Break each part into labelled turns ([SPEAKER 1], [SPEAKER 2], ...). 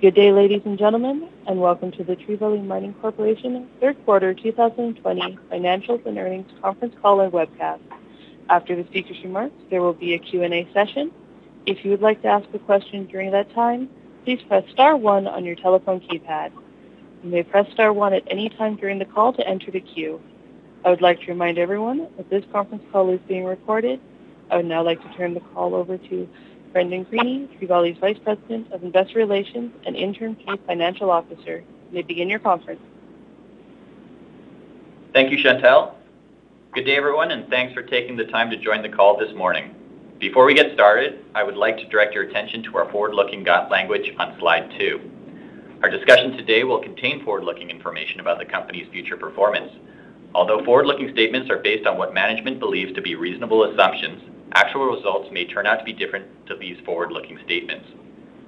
[SPEAKER 1] Good day, ladies and gentlemen, and welcome to the Trevali Mining Corporation third quarter 2020 financials and earnings conference call and webcast. After the speaker's remarks, there will be a Q&A session. If you would like to ask a question during that time, please press star one on your telephone keypad. You may press star one at any time during the call to enter the queue. I would like to remind everyone that this conference call is being recorded. I would now like to turn the call over to Brendan Creaney, Trevali's Vice President of Investor Relations and Interim Chief Financial Officer. May begin your conference.
[SPEAKER 2] Thank you, Chantelle. Good day, everyone, and thanks for taking the time to join the call this morning. Before we get started, I would like to direct your attention to our forward-looking language on slide two. Our discussion today will contain forward-looking information about the company's future performance. Although forward-looking statements are based on what management believes to be reasonable assumptions, actual results may turn out to be different to these forward-looking statements.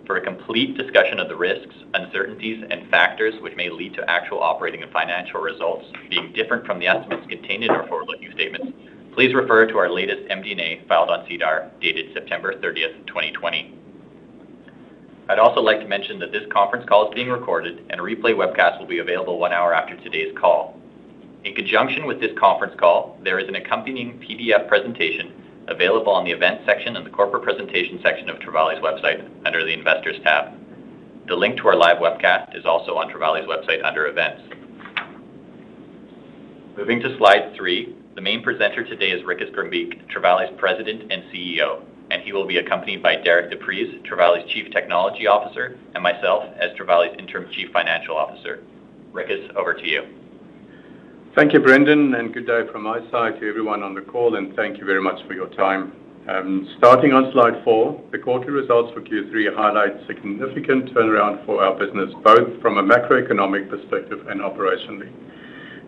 [SPEAKER 2] For a complete discussion of the risks, uncertainties, and factors which may lead to actual operating and financial results being different from the estimates contained in our forward-looking statements, please refer to our latest MD&A filed on SEDAR, dated September 30th, 2020. I'd also like to mention that this conference call is being recorded, and a replay webcast will be available one hour after today's call. In conjunction with this conference call, there is an accompanying PDF presentation available on the Events section and the Corporate Presentation section of Trevali's website under the Investors tab. The link to our live webcast is also on Trevali's website under Events. Moving to slide three, the main presenter today is Ricus Grimbeek, Trevali's President and CEO, and he will be accompanied by Derek D'Aprix, Trevali's Chief Technology Officer, and myself as Trevali's Interim Chief Financial Officer. Ricus, over to you.
[SPEAKER 3] Thank you, Brendan, and good day from my side to everyone on the call, and thank you very much for your time. Um, starting on slide four, the quarterly results for Q3 highlight significant turnaround for our business, both from a macroeconomic perspective and operationally.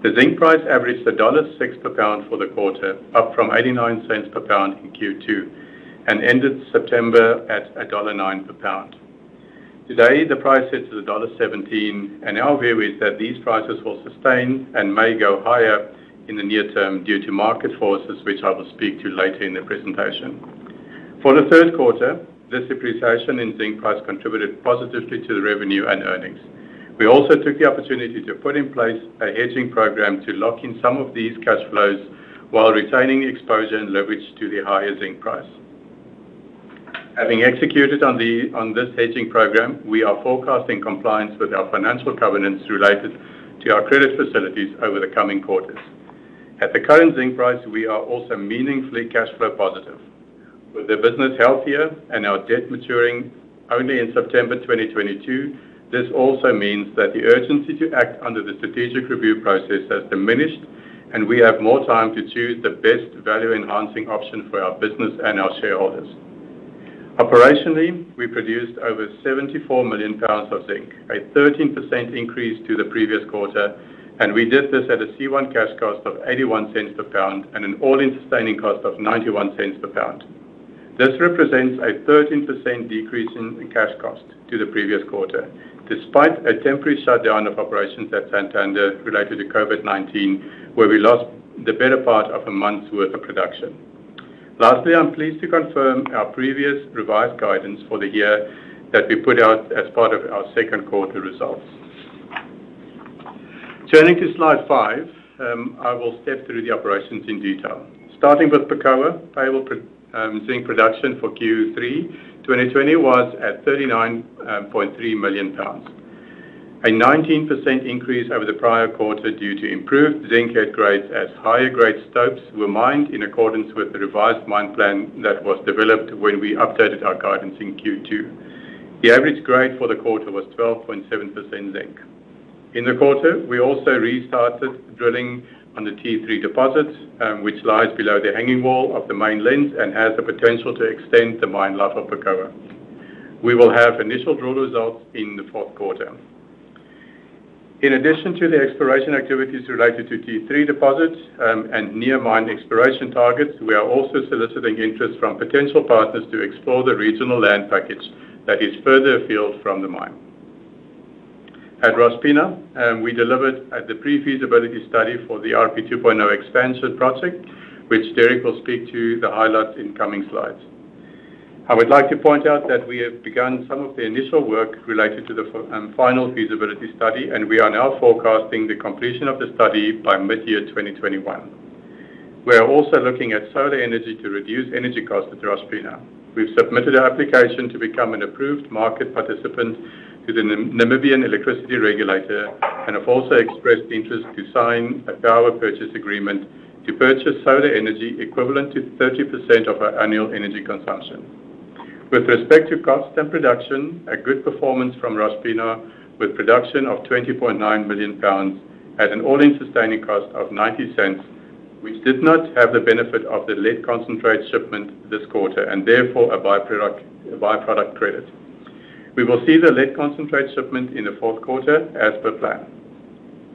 [SPEAKER 3] The zinc price averaged $1.06 per pound for the quarter, up from $0.89 per pound in Q2, and ended September at $1.09 per pound. Today, the price sits at $1.17, and our view is that these prices will sustain and may go higher in the near term due to market forces, which I will speak to later in the presentation. For the third quarter, this depreciation in zinc price contributed positively to the revenue and earnings. We also took the opportunity to put in place a hedging program to lock in some of these cash flows while retaining exposure and leverage to the higher zinc price. Having executed on this hedging program, we are forecasting compliance with our financial covenants related to our credit facilities over the coming quarters. At the current zinc price, we are also meaningfully cash flow positive. With the business healthier and our debt maturing only in September 2022, this also means that the urgency to act under the strategic review process has diminished, and we have more time to choose the best value-enhancing option for our business and our shareholders. Operationally, we produced over 74 million pounds of zinc, a 13% increase to the previous quarter, and we did this at a C1 cash cost of $0.81 per pound and an all-in sustaining cost of $0.91 per pound. This represents a 13% decrease in cash cost to the previous quarter, despite a temporary shutdown of operations at Santander related to COVID-19, where we lost the better part of a month's worth of production. Lastly, I'm pleased to confirm our previous revised guidance for the year that we put out as part of our second quarter results. Turning to slide five, um, I will step through the operations in detail. Starting with Perkoa, payable um, zinc production for Q3 2020 was at 39.3 um, million pounds, a 19% increase over the prior quarter due to improved zinc head grades as higher grade stopes were mined in accordance with the revised mine plan that was developed when we updated our guidance in Q2. The average grade for the quarter was 12.7% zinc. In the quarter, we also restarted drilling on the T3 deposit, um, which lies below the hanging wall of the main lens and has the potential to extend the mine life of Perkoa. We will have initial drill results in the fourth quarter. In addition to the exploration activities related to T3 deposits um, and near mine exploration targets, we are also soliciting interest from potential partners to explore the regional land package that is further afield from the mine. At Rosh Pinah, um, we delivered uh, the pre-feasibility study for the RP 2.0 expansion project, which Derek will speak to the highlights in coming slides. I would like to point out that we have begun some of the initial work related to the um, final feasibility study, and we are now forecasting the completion of the study by mid-year 2021. We are also looking at solar energy to reduce energy costs at Rosh Pinah. We've submitted an application to become an approved market participant to the Namibian electricity regulator and have also expressed interest to sign a power purchase agreement to purchase solar energy equivalent to 30% of our annual energy consumption. With respect to cost and production, a good performance from Rosh Pinah with production of 20.9 million pounds at an all-in sustaining cost of $0.90, which did not have the benefit of the lead concentrate shipment this quarter and therefore a by-product credit. We will see the lead concentrate shipment in the fourth quarter as per plan.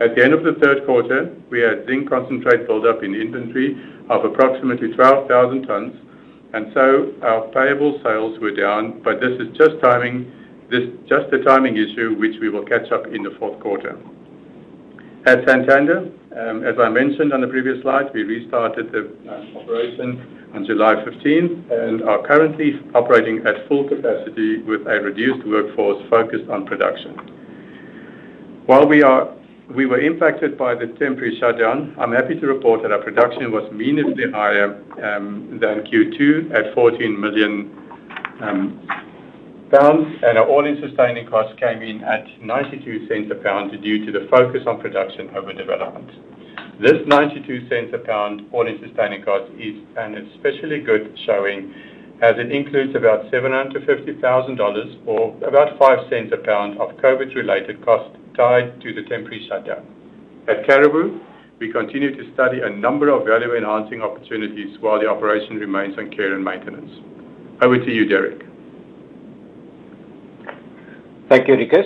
[SPEAKER 3] At the end of the third quarter, we had zinc concentrate build-up in inventory of approximately 12,000 tons, our payable sales were down, but this is just timing. This is just a timing issue, which we will catch up in the fourth quarter. At Santander, um, as I mentioned on the previous slide, we restarted the operation on July 15th and are currently operating at full capacity with a reduced workforce focused on production. While we were impacted by the temporary shutdown, I'm happy to report that our production was meaningfully higher um, than Q2 at 14 million um, pounds, and our all-in sustaining costs came in at $0.92 a pound due to the focus on production over development. This $0.92 a pound all-in sustaining cost is an especially good showing as it includes about $750,000 or about $0.05 a pound of COVID-related costs tied to the temporary shutdown. At Caribou, we continue to study a number of value-enhancing opportunities while the operation remains on care and maintenance. Over to you, Derek.
[SPEAKER 4] Thank you, Ricus.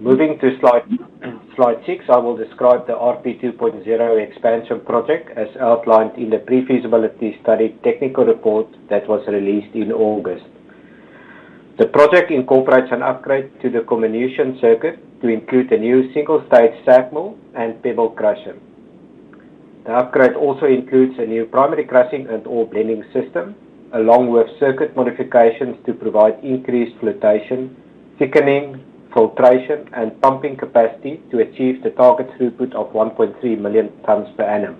[SPEAKER 4] Moving to slide six, I will describe the RP 2.0 expansion project as outlined in the pre-feasibility study technical report that was released in August. The project incorporates an upgrade to the comminution circuit to include a new single-stage SAG mill and pebble crusher. The upgrade also includes a new primary crushing and ore blending system, along with circuit modifications to provide increased flotation, thickening, filtration, and pumping capacity to achieve the target throughput of 1.3 million tons per annum.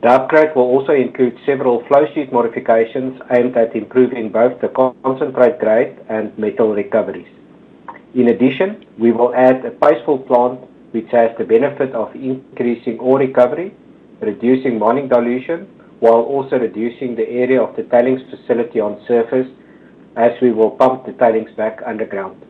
[SPEAKER 4] The upgrade will also include several flow sheet modifications aimed at improving both the concentrate grade and metal recoveries. In addition, we will add a paste plant, which has the benefit of increasing ore recovery, reducing mining dilution, while also reducing the area of the tailings facility on surface as we will pump the tailings back underground.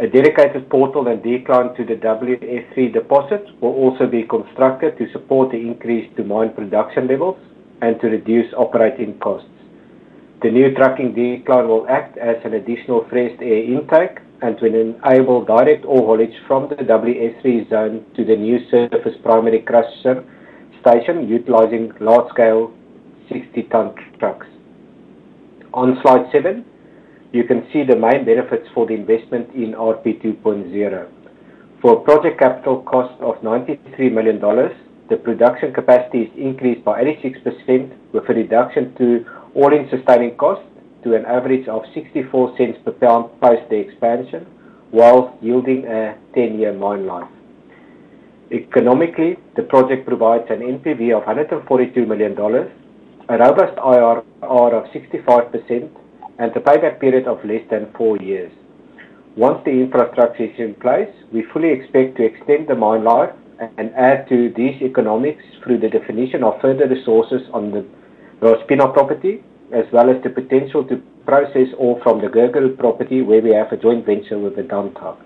[SPEAKER 4] A dedicated portal and decline to the WS3 deposit will also be constructed to support the increase to mine production levels and to reduce operating costs. The new trucking decline will act as an additional fresh air intake and will enable direct ore haulage from the WS3 zone to the new surface primary crusher station utilizing large-scale 60-ton trucks. On slide seven, you can see the main benefits for the investment in RP 2.0. For a project capital cost of $93 million, the production capacity is increased by 86% with a reduction to all-in sustaining cost to an average of $0.64 per pound post the expansion, while yielding a 10-year mine life. Economically, the project provides an NPV of $142 million, a robust IRR of 65%, and a payback period of less than four years. Once the infrastructure is in place, we fully expect to extend the mine life and add to these economics through the definition of further resources on the Rosh Pinah property, as well as the potential to process ore from the Gergarub property where we have a joint venture with the Vedanta.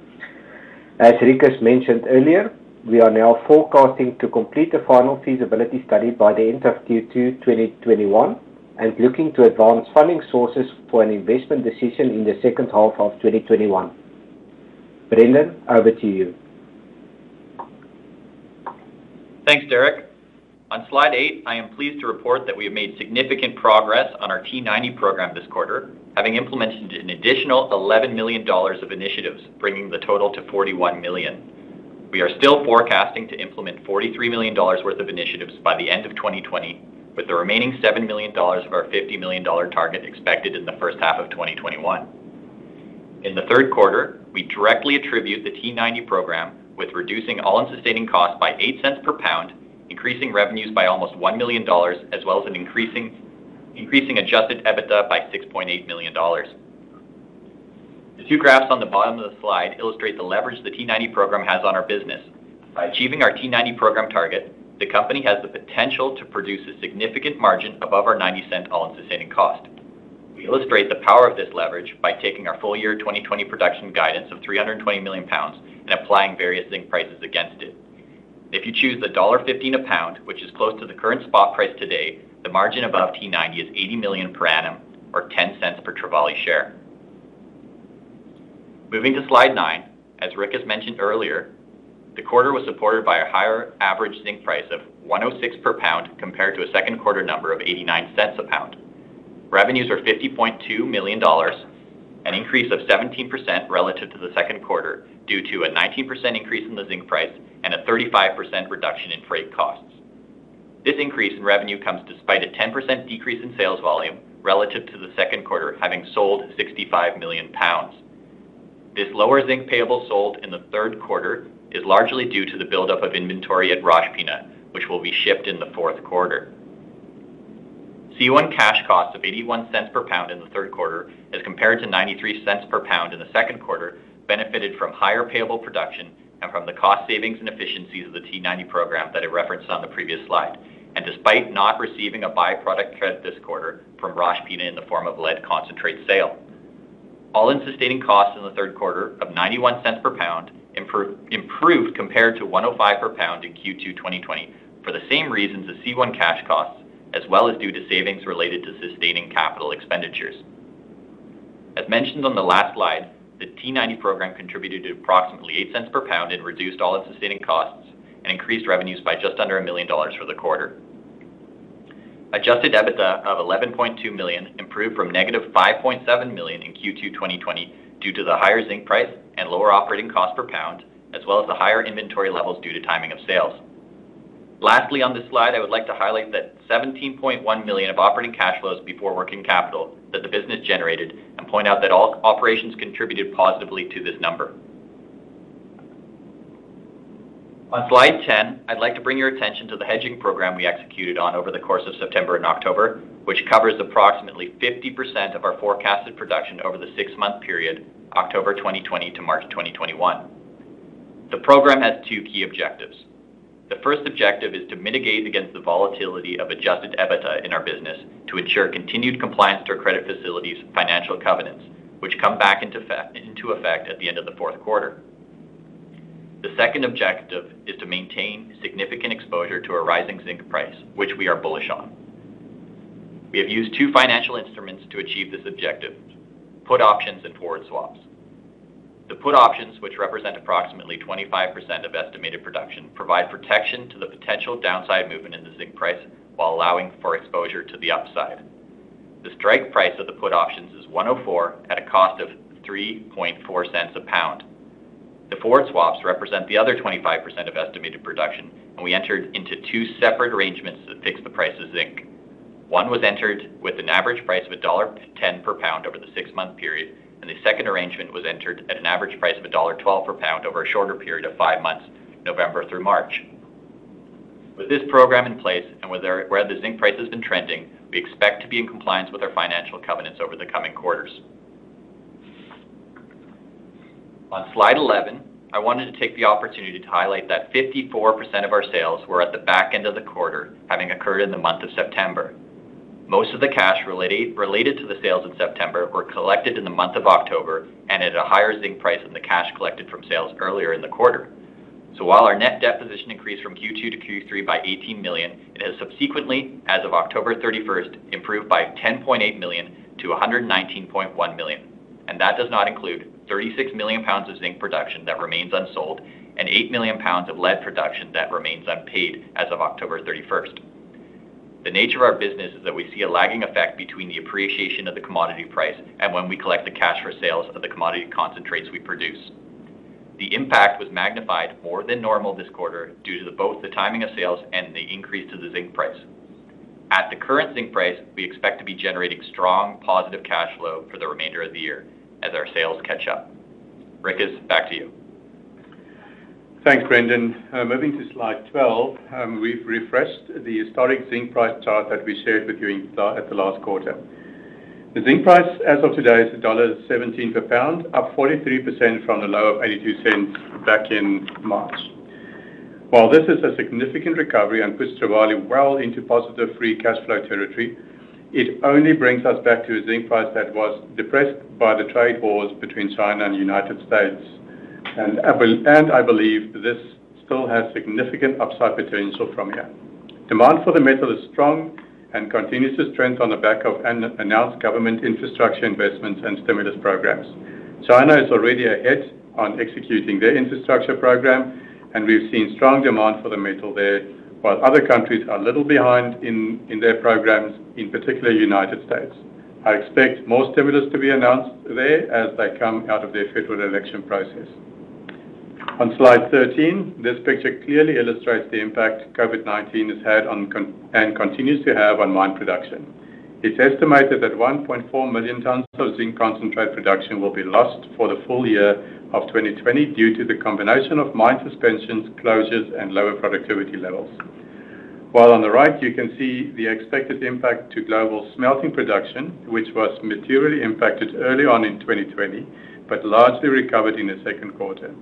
[SPEAKER 4] As Ricus mentioned earlier, we are now forecasting to complete the final feasibility study by the end of Q2 2021 and looking to advance funding sources for an investment decision in the second half of 2021. Brendan, over to you.
[SPEAKER 2] Thanks, Derek. On slide eight, I am pleased to report that we have made significant progress on our T90 program this quarter, having implemented an additional $11 million of initiatives, bringing the total to 41 million. We are still forecasting to implement $43 million worth of initiatives by the end of 2020, with the remaining $7 million of our $50 million target expected in the first half of 2021. In the third quarter, we directly attribute the T90 program with reducing all-in sustaining costs by $0.08 per pound increasing revenues by almost $1 million, as well as an increasing adjusted EBITDA by $6.8 million. The two graphs on the bottom of the slide illustrate the leverage the T90 program has on our business. By achieving our T90 program target, the company has the potential to produce a significant margin above our 90-cent all-in sustaining cost. We illustrate the power of this leverage by taking our full year 2020 production guidance of 320 million pounds and applying various zinc prices against it. If you choose the $1.15 a pound, which is close to the current spot price today, the margin above T90 is 80 million per annum or 10 cents per Trevali share. Moving to slide nine, as Rick has mentioned earlier, the quarter was supported by a higher average zinc price of 106 per pound compared to a second quarter number of 89 cents a pound. Revenues were $50.2 million, an increase of 17% relative to the second quarter due to a 19% increase in the zinc price and a 35% reduction in freight costs. This increase in revenue comes despite a 10% decrease in sales volume relative to the second quarter, having sold 65 million pounds. This lower zinc payable sold in the third quarter is largely due to the buildup of inventory at Rosh Pinah, which will be shipped in the fourth quarter. C1 cash costs of 81 cents per pound in the third quarter, as compared to 93 cents per pound in the second quarter, benefited from higher payable production and from the cost savings and efficiencies of the T90 program that I referenced on the previous slide, and despite not receiving a byproduct credit this quarter from Rosh Pinah in the form of lead concentrate sale. All-in sustaining costs in the third quarter of 91 cents per pound improved compared to 105 per pound in Q2 2020 for the same reasons as C1 cash costs, as well as due to savings related to sustaining capital expenditures. As mentioned on the last slide, the T90 program contributed to approximately 8 cents per pound in reduced all-in sustaining costs and increased revenues by just under a million dollars for the quarter. Adjusted EBITDA of 11.2 million improved from negative 5.7 million in Q2 2020 due to the higher zinc price and lower operating cost per pound, as well as the higher inventory levels due to timing of sales. Lastly, on this slide, I would like to highlight that 17.1 million of operating cash flows before working capital that the business generated and point out that all operations contributed positively to this number. On slide 10, I'd like to bring your attention to the hedging program we executed on over the course of September and October, which covers approximately 50% of our forecasted production over the six-month period, October 2020 to March 2021. The program has two key objectives. The first objective is to mitigate against the volatility of adjusted EBITDA in our business to ensure continued compliance to our credit facilities' financial covenants, which come back into effect at the end of the fourth quarter. The second objective is to maintain significant exposure to a rising zinc price, which we are bullish on. We have used two financial instruments to achieve this objective, put options and forward swaps. The put options, which represent approximately 25% of estimated production, provide protection to the potential downside movement in the zinc price while allowing for exposure to the upside. The strike price of the put options is 104 at a cost of 3.4 cents a pound. The forward swaps represent the other 25% of estimated production, and we entered into two separate arrangements that fix the price of zinc. One was entered with an average price of $1.10 per pound over the six-month period, and the second arrangement was entered at an average price of $1.12 per pound over a shorter period of five months, November through March. With this program in place and where the zinc price has been trending, we expect to be in compliance with our financial covenants over the coming quarters. On slide 11, I wanted to take the opportunity to highlight that 54% of our sales were at the back end of the quarter, having occurred in the month of September. Most of the cash related to the sales in September were collected in the month of October and at a higher zinc price than the cash collected from sales earlier in the quarter. So while our net debt position increased from Q2 to Q3 by 18 million, it has subsequently, as of October 31st, improved by 10.8 million to 119.1 million, and that does not include 36 million pounds of zinc production that remains unsold and 8 million pounds of lead production that remains unpaid as of October 31st. The nature of our business is that we see a lagging effect between the appreciation of the commodity price and when we collect the cash for sales of the commodity concentrates we produce. The impact was magnified more than normal this quarter due to both the timing of sales and the increase to the zinc price. At the current zinc price, we expect to be generating strong positive cash flow for the remainder of the year as our sales catch up. Ricus, back to you.
[SPEAKER 3] Thanks, Brendan. Uh, moving to slide 12, um, we've refreshed the historic zinc price chart that we shared with you at the last quarter. The zinc price as of today is $1.17 per pound, up 43% from the low of $0.82 back in March. While this is a significant recovery and puts Trevali well into positive free cash flow territory, it only brings us back to a zinc price that was depressed by the trade wars between China and the United States. And I believe this still has significant upside potential from here. Demand for the metal is strong and continues to strengthen on the back of announced government infrastructure investments and stimulus programs. China is already ahead on executing their infrastructure program, and we've seen strong demand for the metal there, while other countries are a little behind in their programs, in particular United States. I expect more stimulus to be announced there as they come out of their federal election process. On slide 13, this picture clearly illustrates the impact COVID-19 has had on and continues to have on mine production. It's estimated that 1.4 million tons of zinc concentrate production will be lost for the full year of 2020 due to the combination of mine suspensions, closures, and lower productivity levels. While on the right, you can see the expected impact to global smelting production, which was materially impacted early on in 2020, but largely recovered in the second quarter.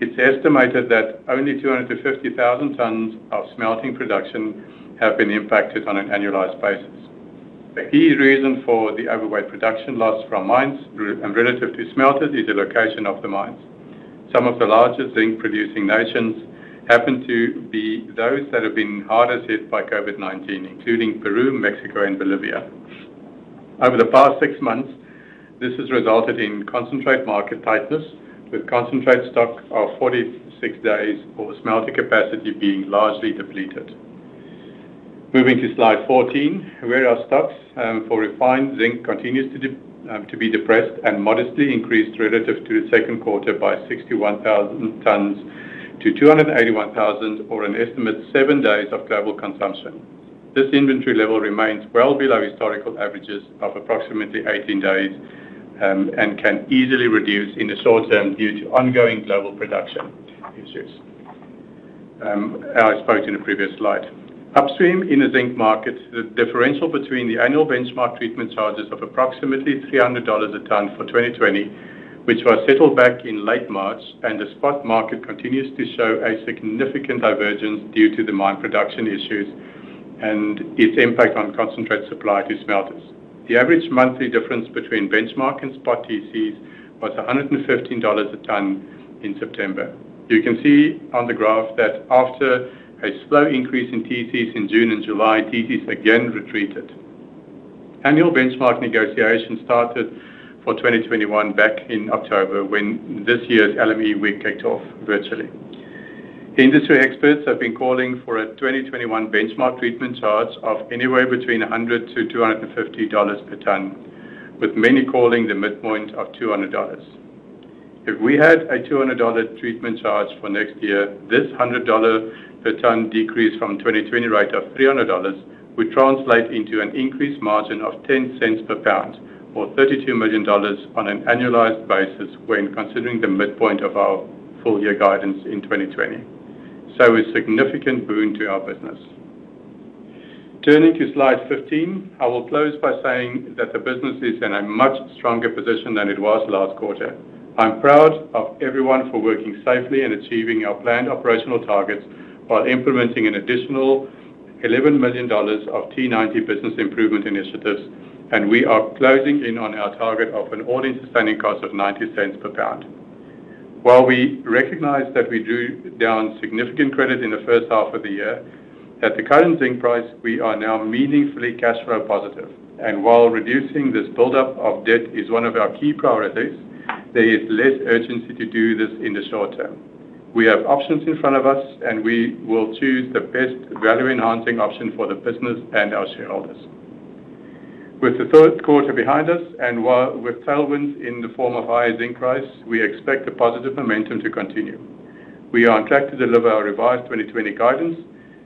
[SPEAKER 3] It's estimated that only 250,000 tons of smelting production have been impacted on an annualized basis. A key reason for the overweight production loss from mines and um, relative to smelters is the location of the mines. Some of the largest zinc-producing nations happen to be those that have been hardest hit by COVID-19, including Peru, Mexico, and Bolivia. Over the past six months, this has resulted in concentrate market tightness, with concentrate stock of 46 days or smelting capacity being largely depleted. Moving to slide 14, where our stocks um, for refined zinc continues um, to be depressed and modestly increased relative to the second quarter by 61,000 tons to 281,000 or an estimate seven days of global consumption. This inventory level remains well below historical averages of approximately 18 days um, and can easily reduce in the short term due to ongoing global production issues. I spoke in the previous slide. Upstream in the zinc market, the differential between the annual benchmark treatment charges of approximately $300 a ton for 2020, which was settled back in late March, and the spot market continues to show a significant divergence due to the mine production issues and its impact on concentrate supply to smelters. The average monthly difference between benchmark and spot TCs was $115 a ton in September. You can see on the graph that after a slow increase in TCs in June and July, TCs again retreated. Annual benchmark negotiations started for 2021 back in October when this year's LME week kicked off virtually. Industry experts have been calling for a 2021 benchmark treatment charge of anywhere between $100-$250 per ton, with many calling the midpoint of $200. If we had a $200 treatment charge for next year, this $100 per ton decrease from 2020 rate of $300 would translate into an increased margin of $0.10 per pound or $32 million on an annualized basis when considering the midpoint of our full year guidance in 2020. A significant boon to our business. Turning to slide 15, I will close by saying that the business is in a much stronger position than it was last quarter. I'm proud of everyone for working safely and achieving our planned operational targets while implementing an additional $11 million of T90 business improvement initiatives, and we are closing in on our target of an all-in sustaining cost of $0.90 per pound. While we recognize that we drew down significant credit in the first half of the year, at the current zinc price, we are now meaningfully cash flow positive. And while reducing this buildup of debt is one of our key priorities, there is less urgency to do this in the short term. We have options in front of us, and we will choose the best value-enhancing option for the business and our shareholders. With the third quarter behind us and with tailwinds in the form of higher zinc price, we expect the positive momentum to continue. We are on track to deliver our revised 2020 guidance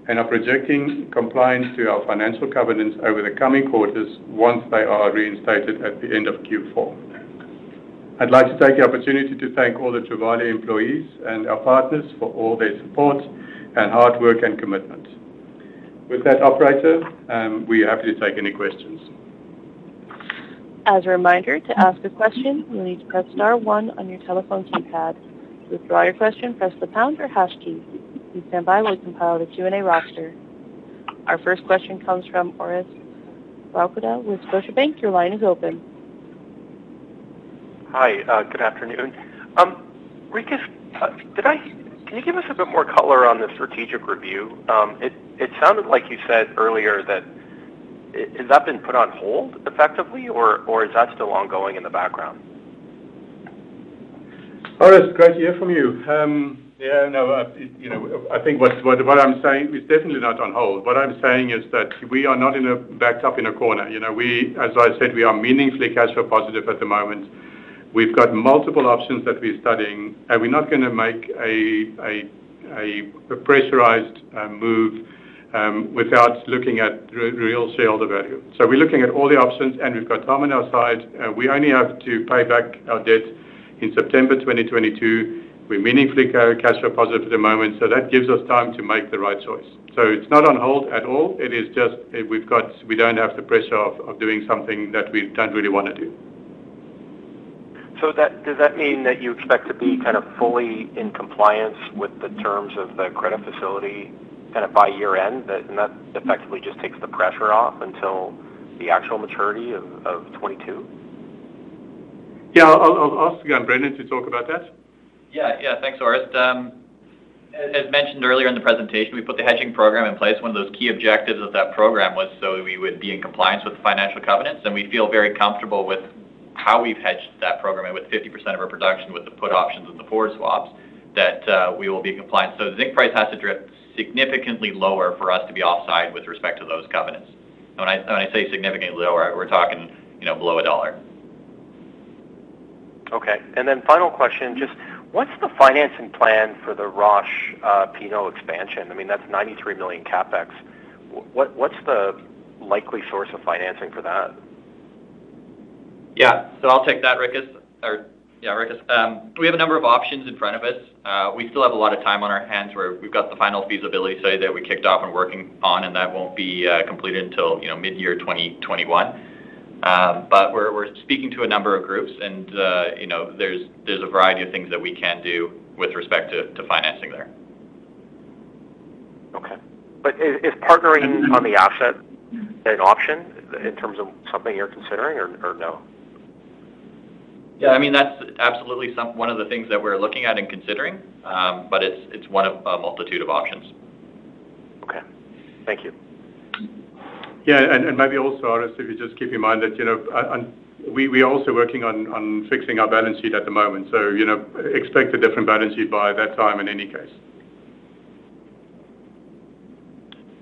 [SPEAKER 3] and are projecting compliance to our financial covenants over the coming quarters once they are reinstated at the end of Q4. I'd like to take the opportunity to thank all the Trevali employees and our partners for all their support and hard work and commitment. With that, operator, um, we are happy to take any questions.
[SPEAKER 1] As a reminder, to ask a question, you'll need to press star one on your telephone keypad. To withdraw your question, press the pound or hash key. Please stand by while we compile the Q&A roster. Our first question comes from Orest Wowkodaw with Scotiabank. Your line is open.
[SPEAKER 5] Hi, uh, good afternoon. Um, Ricus, uh, can you give us a bit more color on the strategic review? Um, it sounded like you said earlier that has that been put on hold effectively, or is that still ongoing in the background?
[SPEAKER 3] Orest, great to hear from you. Um, yeah, no, you know, I think what I'm saying is definitely not on hold. What I'm saying is that we are not backed up in a corner. You know, we, As I said, we are meaningfully cash flow positive at the moment. We've got multiple options that we're studying, and we're not going to make a pressurized uh, move um, without looking at real shareholder value. So we're looking at all the options, and we've got time on our side. Uh, we only have to pay back our debt in September 2022. We're meaningfully cash flow positive at the moment, so that gives us time to make the right choice. So it's not on hold at all. It is just we don't have the pressure of doing something that we don't really want to do.
[SPEAKER 5] Does that mean that you expect to be kind of fully in compliance with the terms of the credit facility kind of by year-end, and that effectively just takes the pressure off until the actual maturity of 2022?
[SPEAKER 3] Yeah. I'll ask again Brendan to talk about that.
[SPEAKER 2] Yeah. Yeah, thanks, Orest. Um, as mentioned earlier in the presentation, we put the hedging program in place. One of those key objectives of that program was so we would be in compliance with the financial covenants, and we feel very comfortable with how we've hedged that program with 50% of our production with the put options and the forward swaps, that uh, we will be compliant. compliance. The zinc price has to drift significantly lower for us to be offside with respect to those covenants. And when I say significantly lower, we're talking you know, below $1.
[SPEAKER 5] Okay. And then final question, just what's the financing plan for the Rosh Pinah uh, expansion? I mean that's $93 million CapEx. What's the likely source of financing for that?
[SPEAKER 2] Yeah. So I'll take that, Ricus. Um, we have a number of options in front of us. Uh, we still have a lot of time on our hands where we've got the final feasibility study that we kicked off and working on, and that won't be uh, completed until you mid-year 2021. Um, but We're we're speaking to a number of groups, and uh, you know there's there's a variety of things that we can do with respect to to financing there.
[SPEAKER 5] Okay. But is partnering on the asset an option in terms of something you're considering or, or no?
[SPEAKER 2] Yeah, I mean, that's absolutely one of the things that we're looking at and considering. Um, but it's it's one of a multitude of options.
[SPEAKER 5] Okay. Thank you.
[SPEAKER 3] Yeah, and, and maybe also, Orest, if you just keep in mind that you know, and we are also working on on fixing our balance sheet at the moment. So, you know, expect a different balance sheet by that time in any case.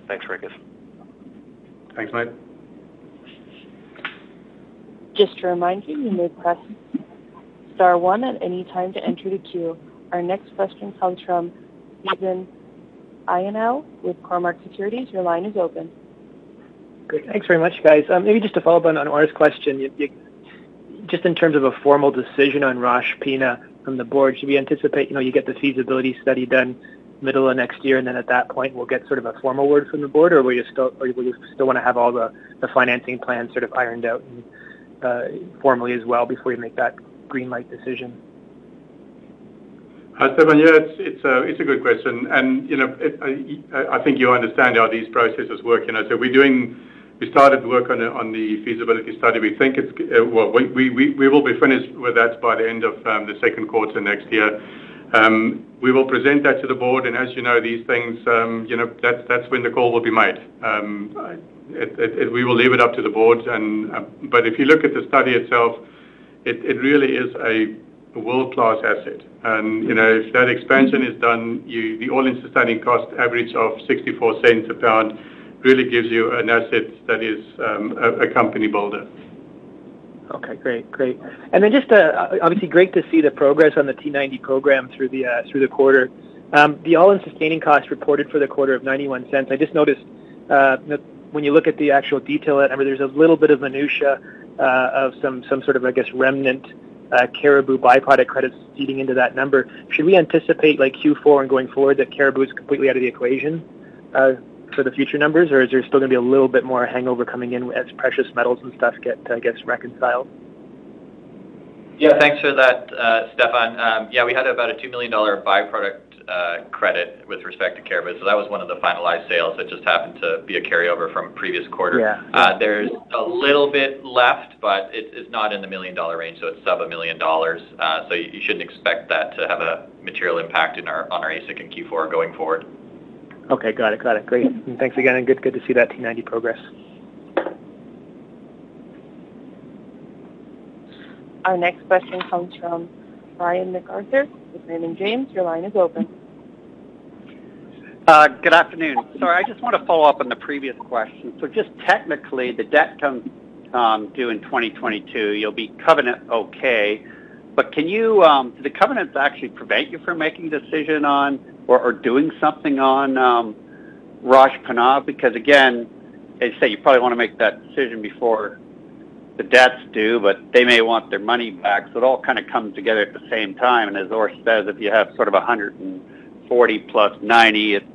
[SPEAKER 5] Thanks, Ricus.
[SPEAKER 3] Thanks, mate.
[SPEAKER 1] Just to remind you, you may press star one at any time to enter the queue. Our next question comes from Stefan Ioannou with Cormark Securities. Your line is open.
[SPEAKER 6] Great. Thanks very much, guys. Um, maybe just to follow up on Orest's question, just in terms of a formal decision on Rosh Pinah from the board, should we anticipate you know, you get the feasibility study done middle of next year, and then at that point, we'll get sort of a formal word from the board? Or will you still want to have all the financing plans sort of ironed out uh, formally as well before you make that green light decision?
[SPEAKER 3] Hi, Stefan. Yeah, uh, it's a good question. And you know, I think you understand how these processes work. You know, So we started work on the feasibility study. We think it's, uh, well, we will be finished with that by the end of um, the second quarter next year. Um, we will present that to the board, and as you know, these things, um, you know, that's when the call will be made. We will leave it up to the board. And, but if you look at the study itself, it really is a world-class asset. And you know, if that expansion is done, the all-in sustaining cost average of 64 cents a pound really gives you an asset that is um, a, a company builder.
[SPEAKER 6] Okay, great, great. And then just uh, obviously great to see the progress on the T90 program through the uh, through the quarter. Um, the all-in sustaining cost reported for the quarter of 91 cents. I just noticed uh, when you look at the actual detail, I mean, there's a little bit of minutia uh, of some some sort of I guess remnant uh, caribou byproduct credits feeding into that number. Should we anticipate like Q4 and going forward that caribou is completely out of the equation? Uh, for the future numbers, or is there still going to be a little bit more hangover coming in as precious metals and stuff get, I guess, reconciled?
[SPEAKER 2] Yeah, thanks for that, uh, Stefan. Um, yeah, we had about a $2 million byproduct credit with respect to caribou, so that was one of the finalized sales that just happened to be a carryover from previous quarter.
[SPEAKER 6] Yeah.
[SPEAKER 2] Uh, there's a little bit left, but it, it's not in the million dollar range, so it's sub a million dollars. Uh, so you, you shouldn't expect that to have a material impact in our on our AISC in Q4 going forward.
[SPEAKER 6] Okay, got it, got it. Great. And thanks again, and good, good to see that T90 progress.
[SPEAKER 1] Our next question comes from Brian MacArthur with Raymond James. Your line is open.
[SPEAKER 7] Uh, good afternoon. Sorry, I just want to follow up on the previous question. So just technically, the debt comes um, due in 2022. You'll be covenant okay, but can you, um, do the covenants actually prevent you from making a decision on or, doing something on um, Rosh Pinah? Because again, as you say, you probably want to make that decision before the debt's due, but they may want their money back. So it all kind of comes together at the same time. And as Orr says, if you have sort of 140 plus 90, it,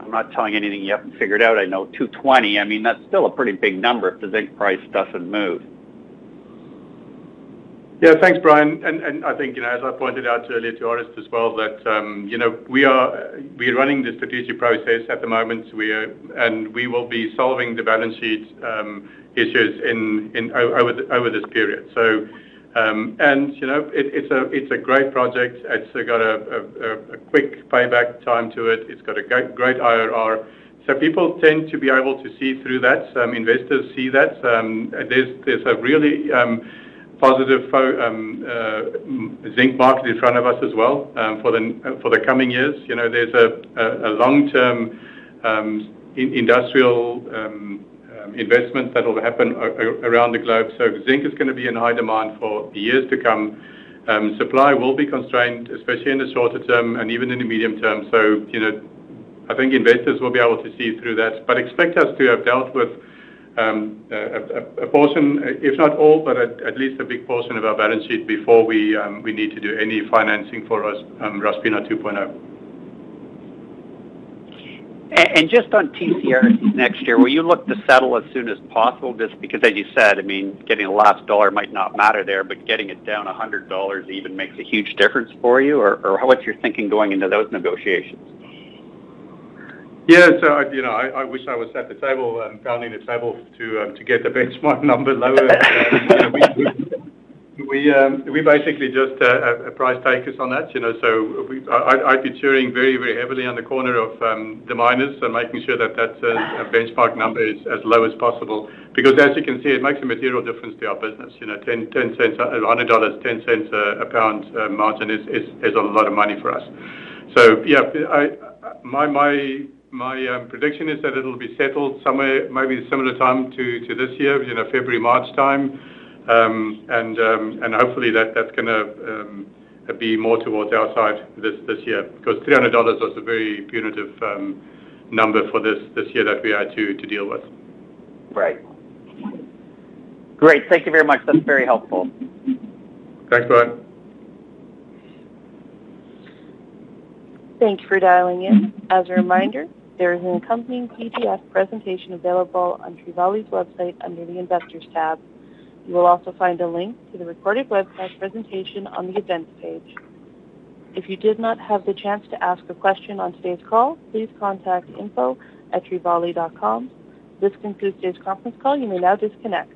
[SPEAKER 7] I'm not telling anything you haven't figured out. I know 220. I mean, that's still a pretty big number if the zinc price doesn't move.
[SPEAKER 3] Yeah, thanks, Brian. And, I think, you know, as I pointed out earlier to Orest as well, that, um, you know, we are we're running the strategic process at the moment. We are, and we will be solving the balance sheet um, issues over, this period. So, um, and, you know, it's, a, it's a great project. It's got a, quick payback time to it. It's got a great, IRR. So people tend to be able to see through that. Investors see that. There's, there's a really... Positive um, uh, zinc market in front of us as well um, for the coming years. You know, there's a long-term um, industrial investment that will happen around the globe. So zinc is gonna be in high demand for years to come. Supply will be constrained, especially in the shorter term and even in the medium term. So, you know, I think investors will be able to see through that. But expect us to have dealt with um, a portion, if not all, but at least a big portion of our balance sheet before we um, we need to do any financing for Rosh Pinah um, 2.0.
[SPEAKER 7] And Just on TCRCs next year, will you look to settle as soon as possible? Just because, as you said, I mean, getting the last dollar might not matter there, but getting it down $100 even makes a huge difference for you? Or what's your thinking going into those negotiations?
[SPEAKER 3] Yeah. so You know, I wish I was at the table and pounding the table to um, get the benchmark number lower. Um, we basically just uh, price takers on that. You know, so I'd be cheering very very heavily on the corner of um, the miners and making sure that that uh, benchmark number is as low as possible. Because as you can see, it makes a material difference to our business. You know, $10, $10 $100, $0.10 a pound uh, margin is is a lot of money for us. So Yeah, I, my my um, prediction is that it'll be settled somewhere, maybe similar time to this year, you know, February, March time. Um, um, and Hopefully that's gonna be more towards our side this year, because $300 was a very punitive number for this year that we had to deal with.
[SPEAKER 7] Right. Great. Thank you very much. That's very helpful.
[SPEAKER 3] Thanks, Brian.
[SPEAKER 1] Thank you for dialing in. As a reminder, there is an accompanying PDF presentation available on Trevali's website under the Investors tab. You will also find a link to the recorded webcast presentation on the Events page. If you did not have the chance to ask a question on today's call, please contact info at trevali.com. This concludes today's conference call. You may now disconnect.